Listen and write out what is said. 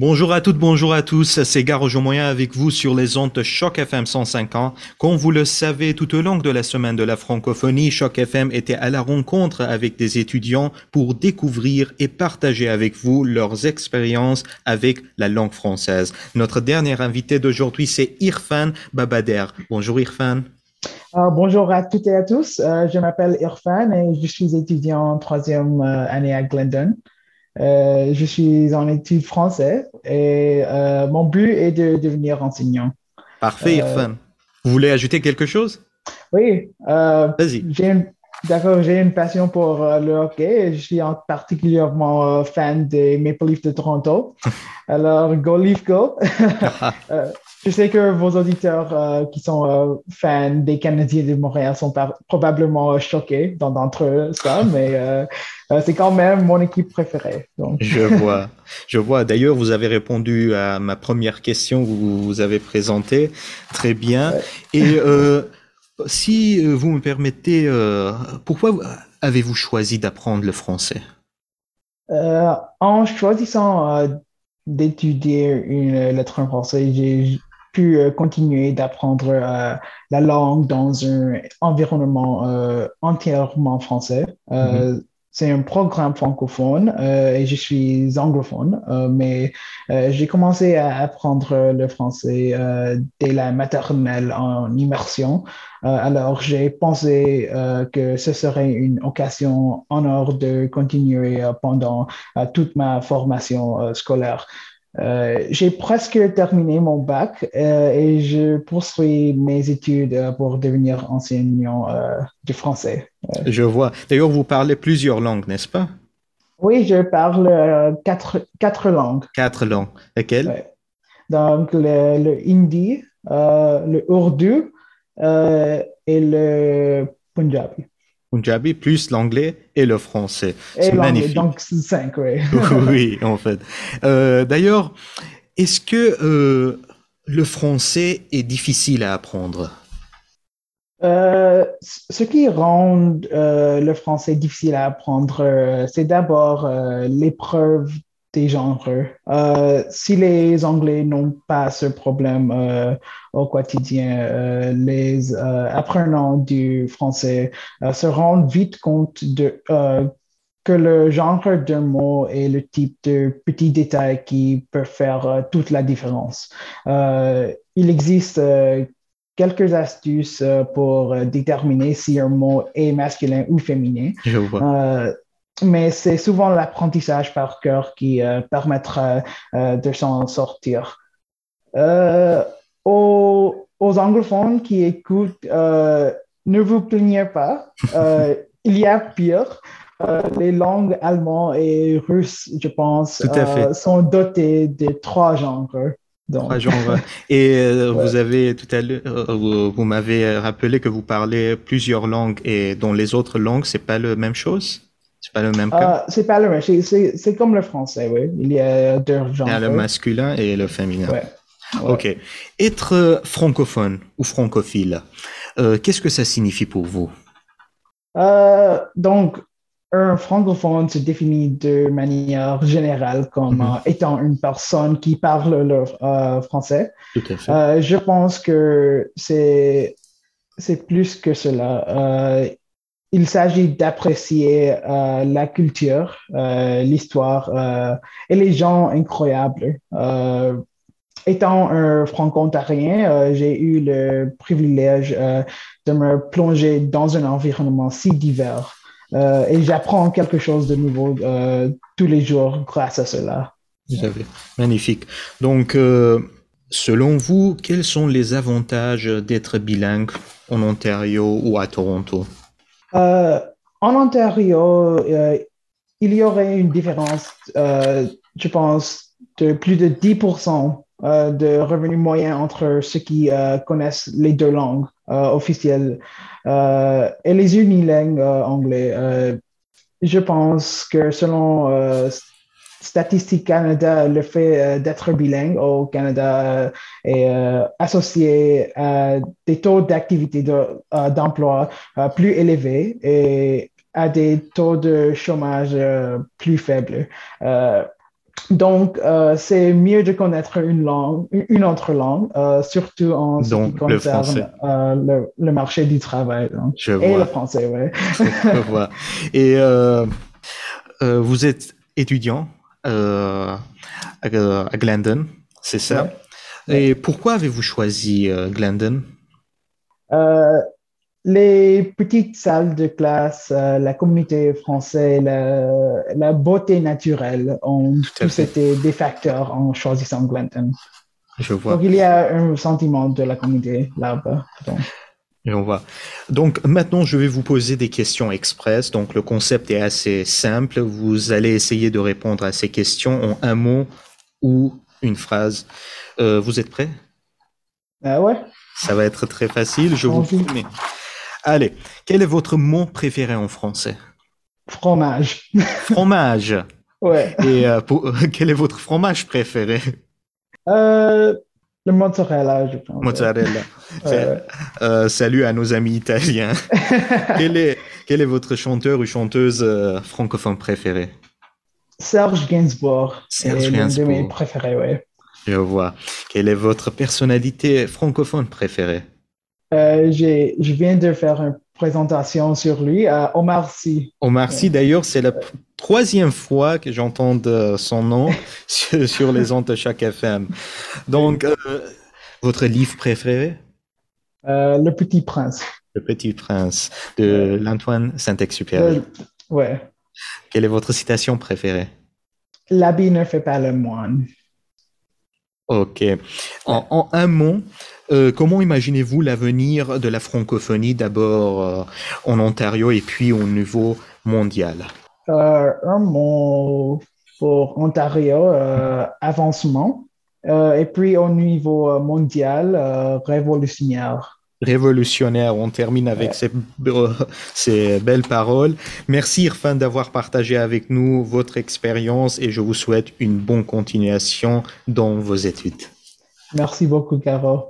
Bonjour à toutes, bonjour à tous, c'est Gare Moyen avec vous sur les ondes Choc FM 105 Comme vous le savez, tout au long de la semaine de la francophonie, Choc FM était à la rencontre avec des étudiants pour découvrir et partager avec vous leurs expériences avec la langue française. Notre dernier invité d'aujourd'hui, c'est Irfan Babader. Bonjour Irfan. Euh, bonjour à toutes et à tous, euh, je m'appelle Irfan et je suis étudiant en troisième euh, année à Glendon. Euh, je suis en études français et euh, mon but est de devenir enseignant. Parfait, euh, Irfan. Vous voulez ajouter quelque chose? Oui. Vas-y. D'accord, j'ai une passion pour le hockey. Je suis particulièrement fan des Maple Leafs de Toronto. Alors, go Leaf go! Je sais que vos auditeurs euh, qui sont euh, fans des Canadiens de Montréal sont probablement choqués d'entre ça, mais euh, c'est quand même mon équipe préférée. Je vois, je vois. D'ailleurs, vous avez répondu à ma première question que vous, vous avez présentée très bien. Et si vous me permettez, pourquoi avez-vous choisi d'apprendre le français? En choisissant d'étudier une lettre en français, j'ai pu euh, continuer d'apprendre euh, la langue dans un environnement euh, entièrement français. Mm-hmm. C'est un programme francophone et je suis anglophone, mais j'ai commencé à apprendre le français dès la maternelle en immersion. alors j'ai pensé que ce serait une occasion en or de continuer pendant toute ma formation scolaire. Euh, j'ai presque terminé mon bac euh, et je poursuis mes études euh, pour devenir enseignant du français. Je vois. D'ailleurs, vous parlez plusieurs langues, n'est-ce pas? Oui, je parle quatre, quatre langues. Quatre langues. Lesquelles? Donc, le, le hindi, le urdu et le punjabi. Punjabi plus l'anglais et le français. C'est magnifique. Donc cinq, oui. oui, en fait. Euh, D'ailleurs, est-ce que euh, le français est difficile à apprendre? Euh, Ce qui rend le français difficile à apprendre, c'est d'abord l'épreuve des genres. Euh, si les Anglais n'ont pas ce problème euh, au quotidien, euh, les apprenants du français se rendent vite compte de, que le genre d'un mot est le type de petits détails qui peuvent faire toute la différence. il existe quelques astuces pour déterminer si un mot est masculin ou féminin. Je vois mais c'est souvent l'apprentissage par cœur qui euh, permettra euh, de s'en sortir. Euh, aux, anglophones qui écoutent, ne vous plaignez pas, il y a pire. les langues allemandes et russes, je pense, sont dotées de trois genres. Genres. Et vous avez tout à l'heure, vous, m'avez rappelé que vous parlez plusieurs langues et dans les autres langues, c'est pas la même chose? C'est pas le même cas? Uh, c'est pas le même. C'est comme le français, oui. Il y a deux genres. Il y a le masculin et le féminin. Ok. Être euh, francophone ou francophile, euh, qu'est-ce que ça signifie pour vous? Euh, donc, un francophone se définit de manière générale comme mm-hmm. étant une personne qui parle le français. Tout à fait. je pense que c'est c'est plus que cela il s'agit d'apprécier euh, la culture, euh, l'histoire euh, et les gens incroyables. étant un franco-ontarien, j'ai eu le privilège de me plonger dans un environnement si divers. et j'apprends quelque chose de nouveau tous les jours grâce à cela. Magnifique. Donc, selon vous, quels sont les avantages d'être bilingue en Ontario ou à Toronto? Euh, en Ontario, euh, il y aurait une différence, euh, je pense, de plus de 10% de revenus moyens entre ceux qui connaissent les deux langues officielles et les unilingues anglais. je pense que selon Statistique Canada, le fait euh, d'être bilingue au Canada euh, est euh, associé à des taux d'activité d'emploi plus élevés et à des taux de chômage plus faibles. Donc, euh, c'est mieux de connaître une langue, une autre langue, euh, surtout en ce Donc, qui concerne euh, le, le marché du travail. donc. Je Et vois. le français, oui. Je vois. Et euh, euh, vous êtes étudiant? euh, à, à Glendon, c'est ça? Et pourquoi avez-vous choisi euh, Glendon? Euh, les petites salles de classe, euh, la communauté française, la, la beauté naturelle ont tous été des facteurs en choisissant Glenton. Je vois. Donc, il y a un sentiment de la communauté là-bas. Et on voit. Donc maintenant, je vais vous poser des questions express. Donc le concept est assez simple. Vous allez essayer de répondre à ces questions en un mot ou une phrase. Euh, vous êtes prêts? euh, ouais. Ça va être très facile, je vous promets. Allez, quel est votre mot préféré en français? Fromage. Fromage. Ouais. Et euh, pour- quel est votre fromage préféré? Euh, le mozzarella, je pense. Mozzarella. Euh, Euh, salut à nos amis italiens. quel, est, quel est votre chanteur ou chanteuse euh, francophone préféré? Serge Gainsbourg. Serge est l'un de mes Gainsbourg. préférés, ouais. Je vois. Quelle est votre personnalité francophone préférée? Euh, je viens de faire une présentation sur lui à Omar Sy. Omar Sy, d'ailleurs, c'est la p- troisième fois que j'entends son nom sur, sur les ondes de chaque FM. Donc, euh, votre livre préféré? Euh, le Petit Prince. Le Petit Prince de l'Antoine Saint-Exupéry. Euh, ouais. Quelle est votre citation préférée? L'habit ne fait pas le moine. Ok. En, en un mot, euh, comment imaginez-vous l'avenir de la francophonie d'abord euh, en Ontario et puis au niveau mondial? Euh, un mot pour Ontario, avancement. Et puis au niveau mondial, révolutionnaire. Révolutionnaire, on termine avec ces, euh, ces belles paroles. Merci Irfan d'avoir partagé avec nous votre expérience et je vous souhaite une bonne continuation dans vos études. Merci beaucoup, Caro.